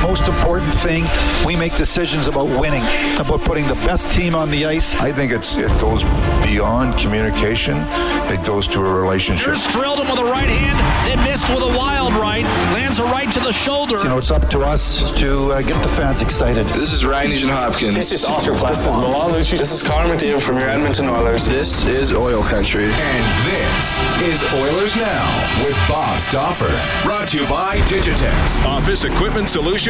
The most important thing, we make decisions about winning, about putting the best team on the ice. I think it's it goes beyond communication. It goes to a relationship. Here's drilled him with a right hand, then missed with a wild right. Lands a right to the shoulder. You know, it's up to us to uh, get the fans excited. This is Ryan Nugent Hopkins. This is Oscar This is Milan Lucic. This is Connor McDavid from your Edmonton Oilers. This is Oil Country. And this is Oilers Now with Bob Stauffer. Brought to you by Digitex. Office Equipment Solutions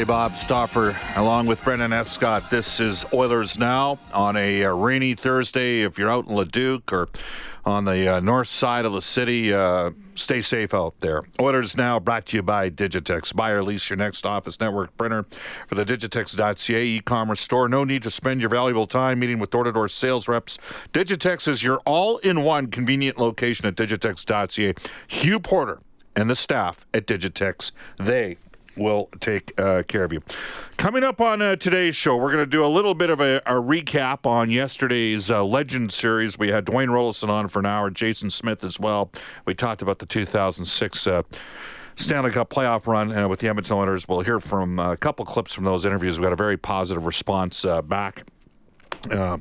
Everybody. Bob Stauffer, along with Brendan Escott. This is Oilers Now on a uh, rainy Thursday. If you're out in Leduc or on the uh, north side of the city, uh, stay safe out there. Oilers Now brought to you by Digitex. Buy or lease your next office network printer for the Digitex.ca e-commerce store. No need to spend your valuable time meeting with door-to-door sales reps. Digitex is your all-in-one convenient location at Digitex.ca. Hugh Porter and the staff at Digitex. They will take uh, care of you. Coming up on uh, today's show, we're going to do a little bit of a, a recap on yesterday's uh, Legend Series. We had Dwayne Roloson on for an hour, Jason Smith as well. We talked about the 2006. Uh, Stanley Cup playoff run uh, with the Edmonton Oilers. We'll hear from uh, a couple clips from those interviews. We got a very positive response uh, back uh,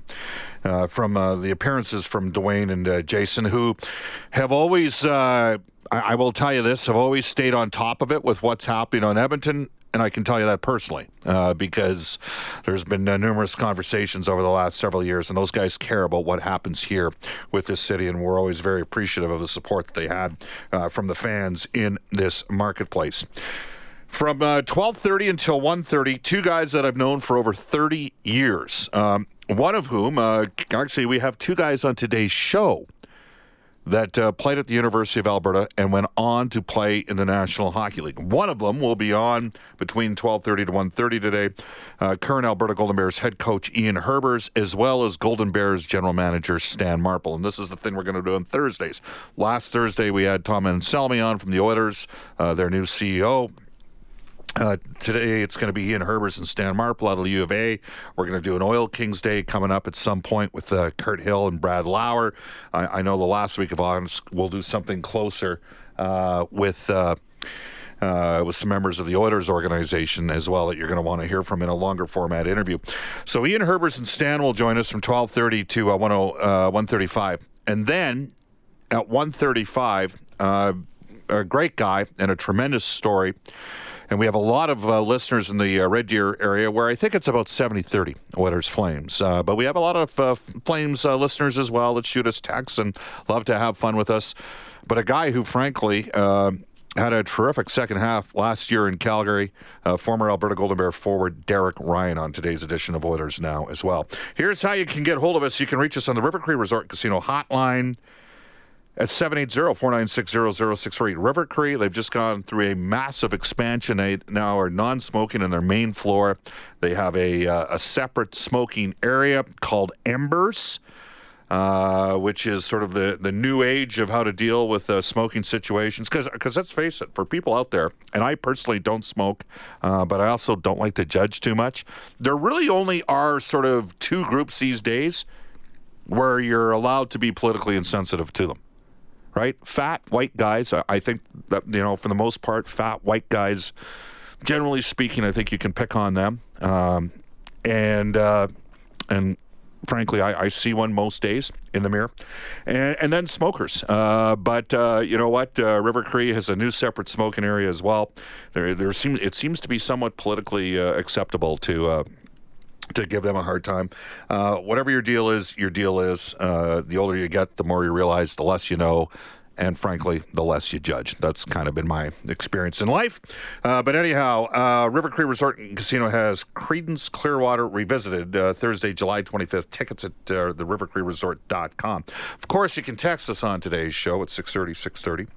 uh, from the appearances from Dwayne and Jason, who have always, I, I will tell you this, I've always stayed on top of it with what's happening on Edmonton. And I can tell you that personally uh, because there's been uh, numerous conversations over the last several years, and those guys care about what happens here with this city, and we're always very appreciative of the support that they had uh, from the fans in this marketplace. From uh, 12:30 until 1:30, two guys that I've known for over 30 years. Um, one of whom, uh, actually, we have two guys on today's show that uh, played at the University of Alberta and went on to play in the National Hockey League. One of them will be on between 12:30 to 1:30 today. Uh, current Alberta Golden Bears head coach Ian Herbers, as well as Golden Bears general manager Stan Marple. And this is the thing we're going to do on Thursdays. Last Thursday we had Tom Anselmi on from the Oilers, uh, their new CEO. Uh, today it's going to be Ian Herbers and Stan Marple out of U of A. We're going to do an Oil Kings Day coming up at some point with uh, Kirt Hill and Brad Lauer. I, I know the last week of August we'll do something closer uh, with. Uh, uh, with some members of the Oilers organization as well that you're going to want to hear from in a longer format interview. So Ian Herbers and Stan will join us from 12:30 to uh, 10, uh, 1:35, and then at 1:35, uh, a great guy and a tremendous story. And we have a lot of uh, listeners in the uh, Red Deer area where I think it's about 70 30 Oilers Flames. Uh, but we have a lot of uh, Flames uh, listeners as well that shoot us texts and love to have fun with us. But a guy who, frankly, uh, had a terrific second half last year in Calgary. Uh, former Alberta Golden Bear forward Derek Ryan on today's edition of Oilers Now as well. Here's how you can get hold of us. You can reach us on the River Cree Resort Casino hotline at 780-496-0063. River Cree, they've just gone through a massive expansion. They now are non-smoking in their main floor. They have a, uh, a separate smoking area called Embers. uh, which is sort of the, the new age of how to deal with uh, smoking situations. Because let's face it, for people out there, and I personally don't smoke, uh, but I also don't like to judge too much. There really only are sort of two groups these days where you're allowed to be politically insensitive to them. Right? Fat white guys, I- think that, you know, for the most part, fat white guys, generally speaking, I think you can pick on them. Um, and, uh, and, frankly, I, I see one most days in the mirror, and, and then smokers. Uh, but uh, you know what? Uh, River Cree has a new separate smoking area as well. There, there seem it seems to be somewhat politically uh, acceptable to. To give them a hard time. Uh, whatever your deal is, your deal is. Uh, the older you get, the more you realize, the less you know, and frankly, the less you judge. That's kind of been my experience in life. Uh, but anyhow, uh, River Cree Resort and Casino has Creedence Clearwater Revisited uh, Thursday, July 25th. Tickets at uh, the. Of course, you can text us on today's show at 630, 630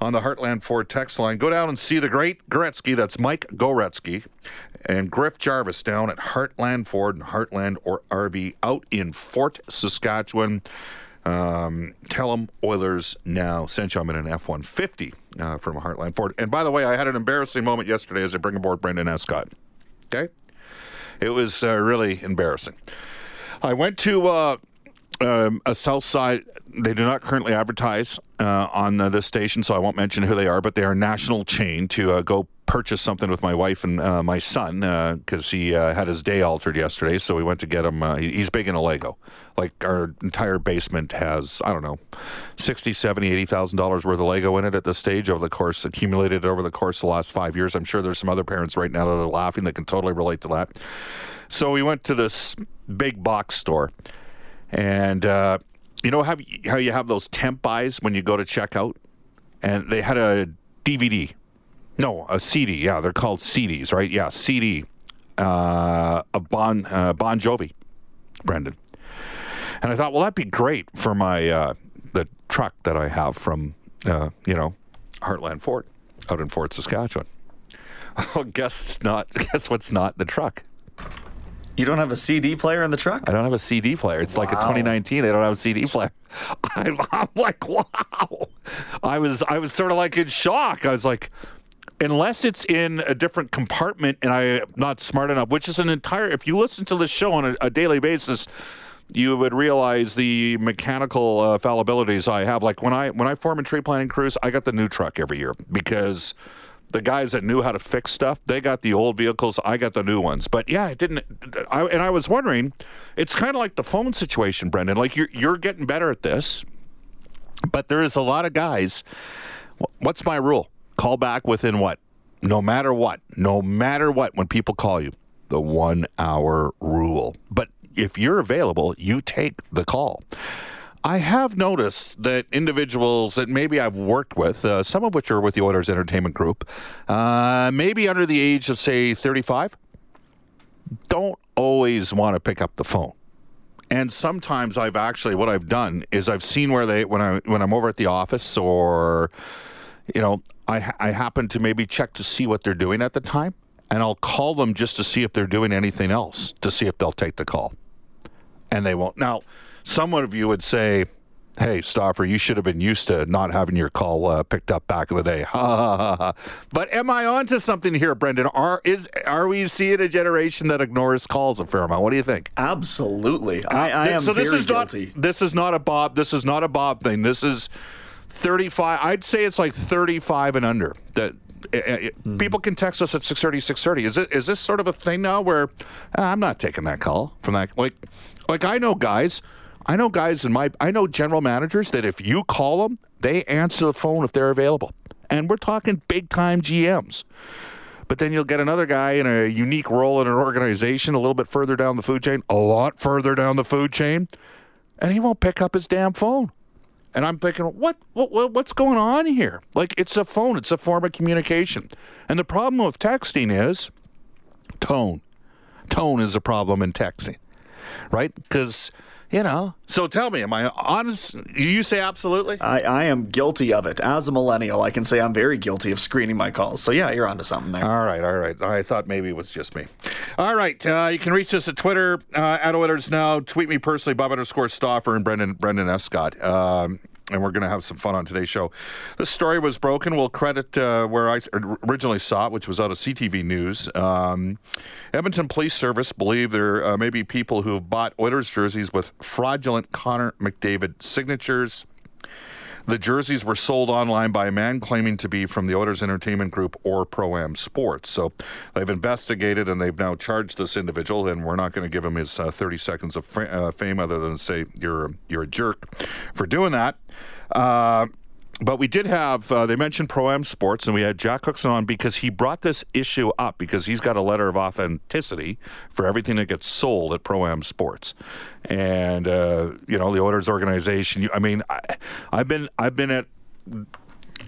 on the Heartland Ford text line. Go down and see the great Goretzky. That's Mike Goretzky and Griff Jarvis down at Heartland Ford and Heartland or RV out in Fort Saskatchewan. Um, tell them Oilers now sent you. I'm in an F 150 uh, from Heartland Ford. And by the way, I had an embarrassing moment yesterday as I bring aboard Brendan Escott. Okay? It was uh, really embarrassing. I went to uh, um, a South Side. They do not currently advertise uh, on uh, this station, so I won't mention who they are, but they are a national chain to uh, go purchase something with my wife and uh, my son because he uh, had his day altered yesterday. So we went to get him. Uh, he, he's big into Lego. Like our entire basement has, I don't know, 60, 70, 80,000 dollars worth of Lego in it at this stage over the course, accumulated over the course of the last five years. I'm sure there's some other parents right now that are laughing that can totally relate to that. So we went to this big box store and uh, you know how you, how you have those temp buys when you go to checkout, and they had a DVD, no, a CD. Yeah, they're called CDs, right? Yeah, CD uh, of Bon uh, Bon Jovi, Brendan. And I thought, well, that'd be great for my uh, the truck that I have from uh, you know Heartland Ford out in Fort Saskatchewan. Oh, guess not. Guess what's not the truck. You don't have a CD player in the truck? I don't have a CD player. It's like a 2019. They don't have a CD player. I'm, I'm like, wow. I was I was sort of like in shock. I was like, unless it's in a different compartment and I'm not smart enough, which is an entire. If you listen to this show on a, a daily basis, you would realize the mechanical uh, fallibilities I have. Like when I when I form a tree planting crews, I got the new truck every year because the guys that knew how to fix stuff, they got the old vehicles. I got the new ones. But yeah, it didn't. I, and I was wondering, it's kind of like the phone situation, Brendan. Like you're you're getting better at this, but there is a lot of guys. What's my rule? Call back within what? No matter what. No matter what. When people call you, the one hour rule. But if you're available, you take the call. I have noticed that individuals that maybe I've worked with, uh, some of which are with the Oilers Entertainment Group, uh, maybe under the age of, say, 35, don't always want to pick up the phone. And sometimes I've actually, what I've done is I've seen where they, when, I, when I'm over at the office or, you know, I, I happen to maybe check to see what they're doing at the time. And I'll call them just to see if they're doing anything else, to see if they'll take the call. And they won't. Now, some of you would say, hey, Stauffer, you should have been used to not having your call uh, picked up back in the day. Ha, ha, ha, ha. But am I onto something here, Brendan? Are is are we seeing a generation that ignores calls a fair amount? What do you think? Absolutely. I, I am so this is guilty. not this is not a Bob. This is not a Bob thing. This is thirty-five. I'd say it's like thirty-five and under. That uh, uh, Hmm. people can text us at 630 630 is it is this sort of a thing now where i'm not taking that call from that like like i know guys i know guys in my i know general managers that if you call them they answer the phone if they're available and we're talking big time gms but then you'll get another guy in a unique role in an organization a little bit further down the food chain a lot further down the food chain and he won't pick up his damn phone and I'm thinking, what, what, what, what's going on here? Like, it's a phone, it's a form of communication. And the problem with texting is tone. Tone is a problem in texting, right? Because You know. So tell me, am I honest? You say absolutely? I, I am guilty of it. As a millennial, I can say I'm very guilty of screening my calls. So yeah, you're onto something there. All right, all right. I thought maybe it was just me. All right, uh, you can reach us at Twitter uh, at Oilers Now. Tweet me personally, Bob underscore Stauffer and Brendan Brendan Escott. Um, and we're going to have some fun on today's show. This story was broken. We'll credit uh, where I originally saw it, which was out of CTV News. Um, Edmonton Police Service believe there uh, may be people who have bought Oilers jerseys with fraudulent Connor McDavid signatures. The jerseys were sold online by a man claiming to be from the Oilers Entertainment Group or Pro Am Sports. So they've investigated and they've now charged this individual, and we're not going to give him his uh, 30 seconds of uh, fame other than say you're you're a jerk for doing that. Uh, but we did have, uh, they mentioned Pro Am Sports, and we had Jack Cookson on because he brought this issue up because he's got a letter of authenticity for everything that gets sold at Pro Am Sports. And, uh, you know, the Oilers organization, I mean, I, I've been, I've been at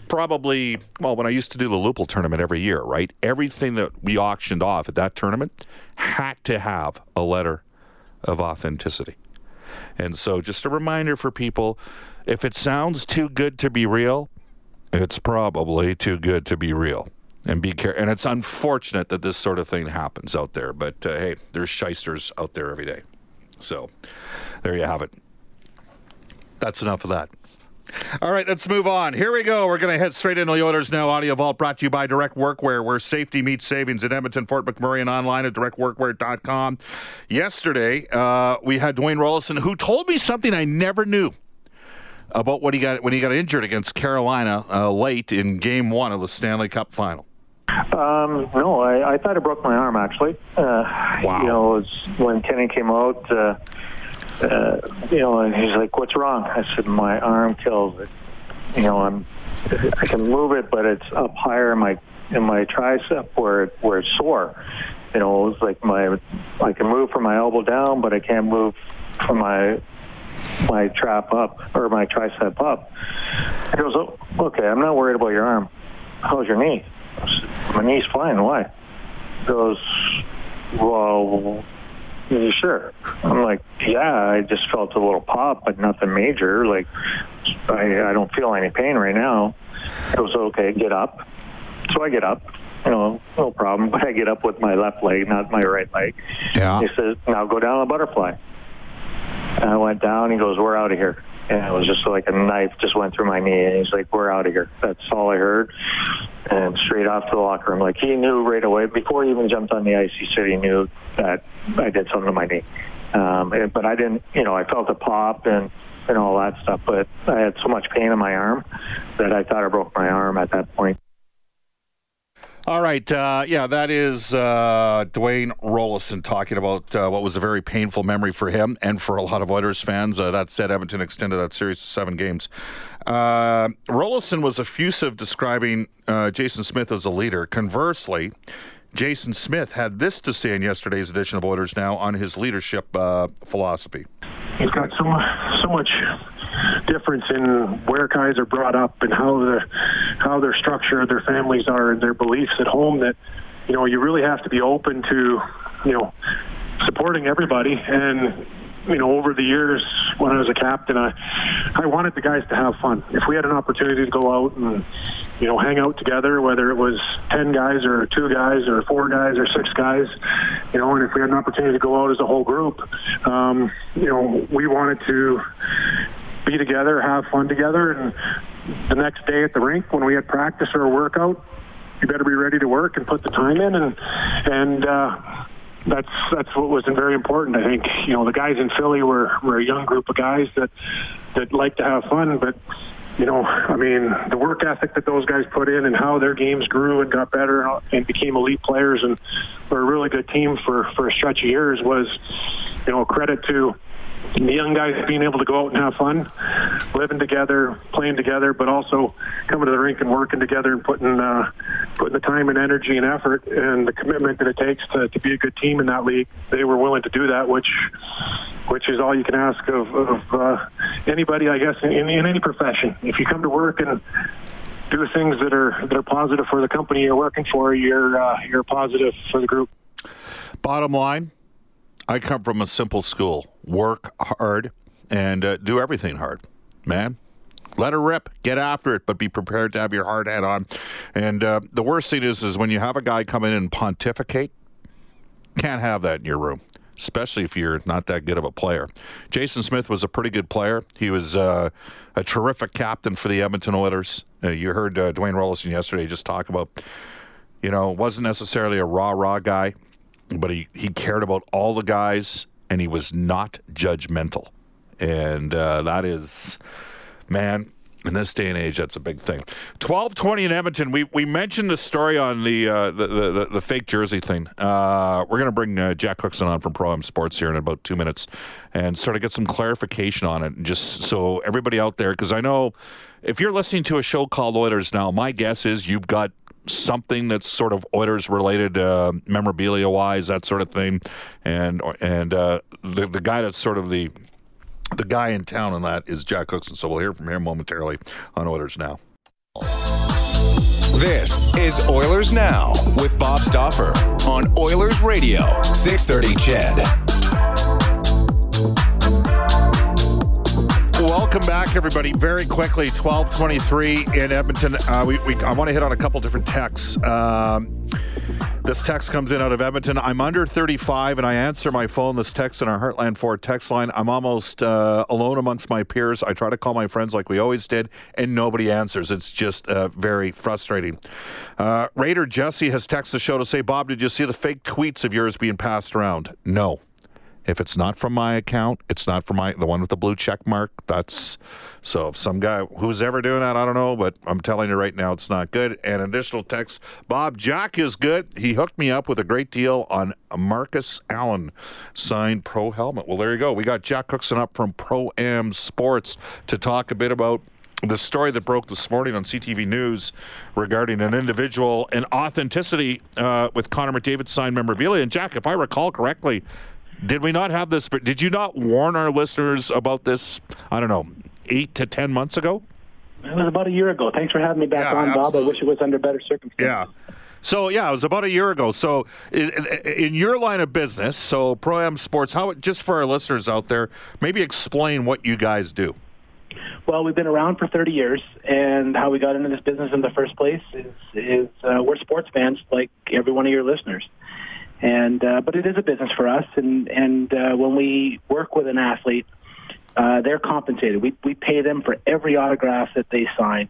probably, well, when I used to do the Lupul tournament every year, right? Everything that we auctioned off at that tournament had to have a letter of authenticity. And so, just a reminder for people if it sounds too good to be real, it's probably too good to be real. And be careful. And it's unfortunate that this sort of thing happens out there. But uh, hey, there's shysters out there every day. So there you have it. That's enough of that. All right, let's move on. Here we go. We're going to head straight into the Oilers Now Audio Vault brought to you by Direct Workwear, where safety meets savings in Edmonton, Fort McMurray, and online at directworkwear.com. Yesterday, uh, we had Dwayne Roloson, who told me something I never knew about what he got when he got injured against Carolina uh, late in Game One of the Stanley Cup Final. Um, no, I, I thought I broke my arm actually. Uh, wow. You know, it was when Kenny came out. Uh, uh, you know, and he's like, "What's wrong?" I said, "My arm kills it. You know, I'm I can move it, but it's up higher in my in my tricep where it, where it's sore. You know, it's like my I can move from my elbow down, but I can't move from my my trap up or my tricep up. He goes, oh, okay, I'm not worried about your arm. How's your knee? Said, my knee's fine. Why? He goes, well, you sure? I'm like, yeah, I just felt a little pop, but nothing major. Like, I, I don't feel any pain right now. He goes, okay, get up. So I get up you know, no problem. But I get up with my left leg, not my right leg. Yeah. He says, now go down a butterfly. And I went down. He goes, "We're out of here." And it was just like a knife just went through my knee. And he's like, "We're out of here." That's all I heard. And straight off to the locker room. Like he knew right away before he even jumped on the ice. He said he knew that I did something to my knee. Um, but I didn't. You know, I felt a pop and and all that stuff. But I had so much pain in my arm that I thought I broke my arm at that point. All right. Uh, yeah, that is uh, Dwayne Roloson talking about uh, what was a very painful memory for him and for a lot of Oilers fans. Uh, that said, Edmonton extended that series to seven games. Uh, Roloson was effusive describing uh, Jason Smith as a leader. Conversely, Jason Smith had this to say in yesterday's edition of Oilers Now on his leadership uh, philosophy. He's got so much, so much difference in where guys are brought up and how the how their structure, their families are, and their beliefs at home. That you know you really have to be open to you know supporting everybody and you know, over the years when I was a captain, I I wanted the guys to have fun. If we had an opportunity to go out and you know hang out together, whether it was ten guys or two guys or four guys or six guys, you know, and if we had an opportunity to go out as a whole group, um, you know, we wanted to be together, have fun together, and the next day at the rink when we had practice or a workout, you better be ready to work and put the time in, and and uh, that's that's what was very important. I think you know the guys in Philly were were a young group of guys that that like to have fun, but you know, I mean, the work ethic that those guys put in and how their games grew and got better and became elite players and were a really good team for for a stretch of years was, you know, credit to young guys being able to go out and have fun, living together, playing together, but also coming to the rink and working together and putting uh, putting the time and energy and effort and the commitment that it takes to, to be a good team in that league. They were willing to do that, which which is all you can ask of, of uh, anybody, I guess, in, in any profession. If you come to work and do things that are that are positive for the company you're working for, you're uh, you're positive for the group. Bottom line, I come from a simple school work hard, and uh, do everything hard, man. Let her rip, get after it, but be prepared to have your hard hat on. And uh, the worst thing is, is when you have a guy come in and pontificate. Can't have that in your room especially if you're not that good of a player. Jason Smith was a pretty good player. He was uh, a terrific captain for the Edmonton Oilers. Uh, you heard uh, Dwayne Roloson yesterday just talk about, you know, wasn't necessarily a rah rah guy, but he, he cared about all the guys and he was not judgmental. And uh, that is, man, in this day and age, that's a big thing. Twelve twenty in Edmonton. We we mentioned the story on the uh, the, the, the fake jersey thing. Uh, we're going to bring uh, Jack Cookson on from Pro Am Sports here in about two minutes, and sort of get some clarification on it, and just so everybody out there, because I know if you're listening to a show called Oilers now, my guess is you've got something that's sort of Oilers related, uh, memorabilia wise, that sort of thing, and and uh, the the guy that's sort of the the guy in town on that is Jack Cookson. So we'll hear from him momentarily on Oilers Now. This is Oilers Now with Bob Stauffer on Oilers Radio, 630 CHED. Welcome back, everybody. Very quickly, twelve twenty-three in Edmonton. Uh, we, we, I want to hit on a couple different texts. Um, this text comes in out of Edmonton. I'm under 35 and I answer my phone. This text in our Heartland Ford text line. I'm almost uh, alone amongst my peers. I try to call my friends like we always did, and nobody answers. It's just uh, very frustrating. Uh, Raider Jesse has texted the show to say, Bob, did you see the fake tweets of yours being passed around? No. If it's not from my account, it's not from my the one with the blue check mark. That's so if some guy who's ever doing that, I don't know, but I'm telling you right now, it's not good. And additional text, Bob Jack is good. He hooked me up with a great deal on a Marcus Allen signed pro helmet. Well, there you go. We got Jack Cookson up from Pro Am Sports to talk a bit about the story that broke this morning on CTV News regarding an individual and authenticity uh, with Connor McDavid signed memorabilia. And Jack, if I recall correctly, did we not have this? Did you not warn our listeners about this? I don't know, eight to ten months ago. It was about a year ago. Thanks for having me back Yeah, on, Bob. I wish it was under better circumstances. Yeah. So yeah, it was about a year ago. So in, in your line of business, so Pro Am Sports, how just for our listeners out there, maybe explain what you guys do. Well, we've been around for 30 years, and how we got into this business in the first place is, is uh, we're sports fans like every one of your listeners. And uh, but it is a business for us, and and uh, when we work with an athlete, uh, they're compensated. We we pay them for every autograph that they sign,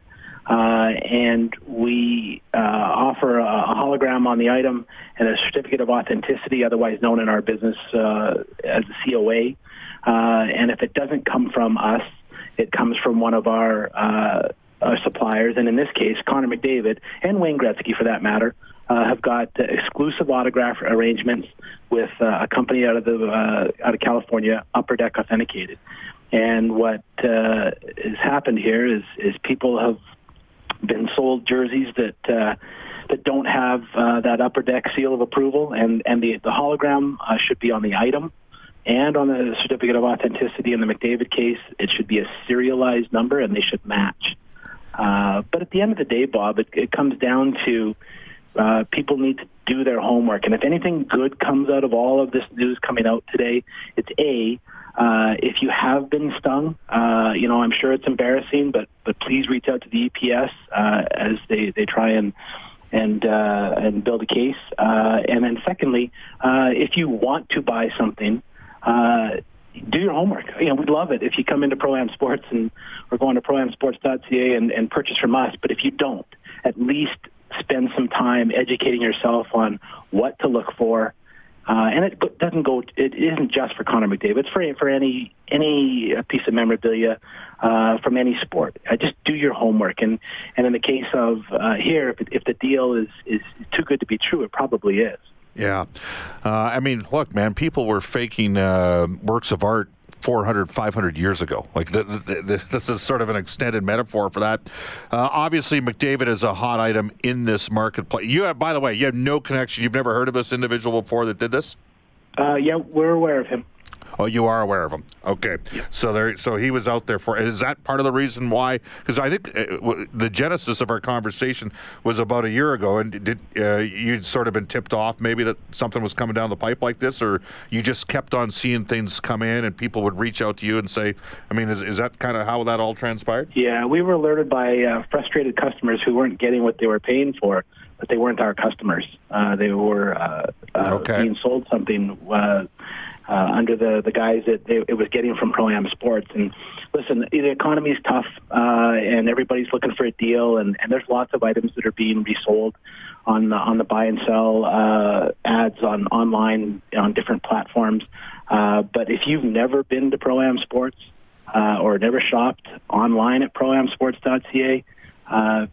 uh, and we uh, offer a, a hologram on the item and a certificate of authenticity, otherwise known in our business uh, as a COA. Uh, and if it doesn't come from us, it comes from one of our, uh, our suppliers, and in this case, Connor McDavid and Wayne Gretzky, for that matter, uh, have got exclusive autograph arrangements with uh, a company out of the uh, out of California, Upper Deck Authenticated. And what uh, has happened here is is people have been sold jerseys that that don't have uh, that Upper Deck seal of approval, and and the the hologram uh, should be on the item. And on the certificate of authenticity in the McDavid case, it should be a serialized number and they should match. Uh, but at the end of the day, Bob, it, it comes down to uh, people need to do their homework. And if anything good comes out of all of this news coming out today, it's A, uh, if you have been stung, uh, you know, I'm sure it's embarrassing, but, but please reach out to the EPS uh, as they, they try and and uh, and build a case. Uh, and then secondly, if you want to buy something, do your homework. You know, we'd love it if you come into Pro Am Sports and or go on to proamsports.ca and, and purchase from us. But if you don't, at least spend some time educating yourself on what to look for. Uh, and it doesn't go. It isn't just for Connor McDavid. It's for for any any uh, piece of memorabilia uh, from any sport. Uh, just do your homework. And and in the case of uh, here, if, if the deal is is too good to be true, it probably is. Yeah. Uh, I mean, look, man, people were faking uh, works of art 400, 500 years ago. Like, th th th this is sort of an extended metaphor for that. Uh, obviously, McDavid is a hot item in this marketplace. You have, by the way, you have no connection. You've never heard of this individual before that did this? Uh, yeah, we're aware of him. Oh, you are aware of him. Okay. So there. So he was out there for. Is that part of the reason why? Because I think uh, w- the genesis of our conversation was about a year ago, and did uh, you'd sort of been tipped off maybe that something was coming down the pipe like this, or you just kept on seeing things come in, and people would reach out to you and say, I mean, is, is that kind of how that all transpired? Yeah, we were alerted by uh, frustrated customers who weren't getting what they were paying for, but they weren't our customers. Uh, they were uh, uh, being sold something uh, under the the guise that they, it was getting from Pro Am Sports. And listen, the economy is tough, uh, and everybody's looking for a deal, and, and there's lots of items that are being resold on the, on the buy and sell uh, ads on online on different platforms. Uh, but if you've never been to Pro Am Sports uh, or never shopped online at proamsports.ca, uh,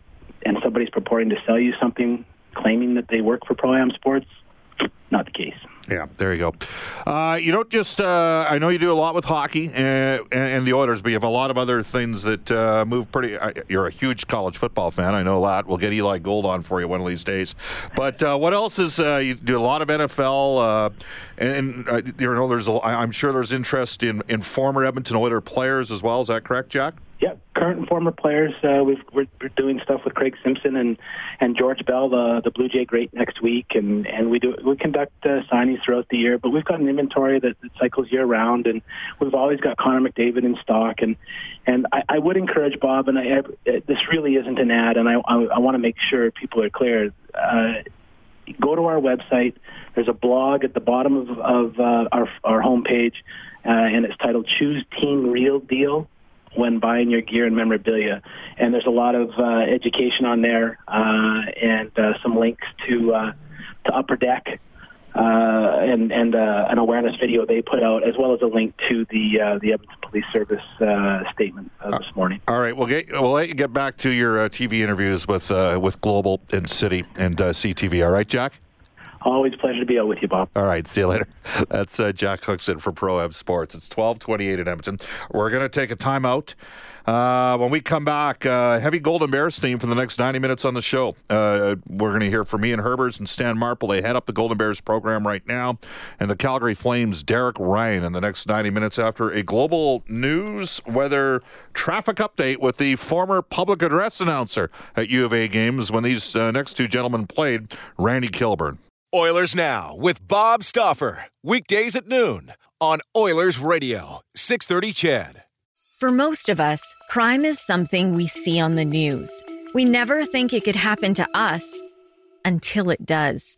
and somebody's purporting to sell you something, claiming that they work for Pro Am Sports, not the case. Yeah, there you go. Uh, you don't just, uh, I know you do a lot with hockey and, and, the Oilers, but you have a lot of other things that uh, move pretty. Uh, you're a huge college football fan. I know that. We'll get Eli Gold on for you one of these days. But uh, what else is, uh, you do a lot of NFL, and, and you know, there's, a, I'm sure there's interest in, in former Edmonton Oilers players as well. Is that correct, Jack? Yeah, current and former players. Uh, we've, we're, we're doing stuff with Craig Simpson and, and George Bell, the, the Blue Jay great, next week, and, and we do we conduct uh, signings throughout the year. But we've got an inventory that, that cycles year round, and we've always got Connor McDavid in stock. And and I, I would encourage Bob, and I, I, this really isn't an ad, and I I, I want to make sure people are clear. Uh, go to our website. There's a blog at the bottom of, of uh, our our homepage, uh, and it's titled "Choose Team Real Deal." When buying your gear and memorabilia. And there's a lot of uh, education on there uh, and uh, some links to uh, to Upper Deck. Uh, and and uh, an awareness video they put out, as well as a link to the uh, the Edmonton Police Service uh, statement uh, this morning. All right, we'll get we'll let you get back to your uh, TV interviews with uh, with Global and City and uh, CTV. All right, Jack. Always pleasure to be out with you, Bob. All right, see you later. That's uh, Jack Cookson for Pro Am Sports. It's 1228 in Edmonton. We're going to take a timeout. Uh, when we come back, uh, heavy Golden Bears theme for the next 90 minutes on the show. Uh, we're going to hear from Ian Herbers and Stan Marple. They head up the Golden Bears program right now. And the Calgary Flames, Derek Ryan, in the next 90 minutes after a global news weather traffic update with the former public address announcer at U of A games when these uh, next two gentlemen played, Randy Kilburn. Oilers Now with Bob Stauffer. Weekdays at noon on Oilers Radio, 630 CHED. For most of us, crime is something we see on the news. We never think it could happen to us until it does.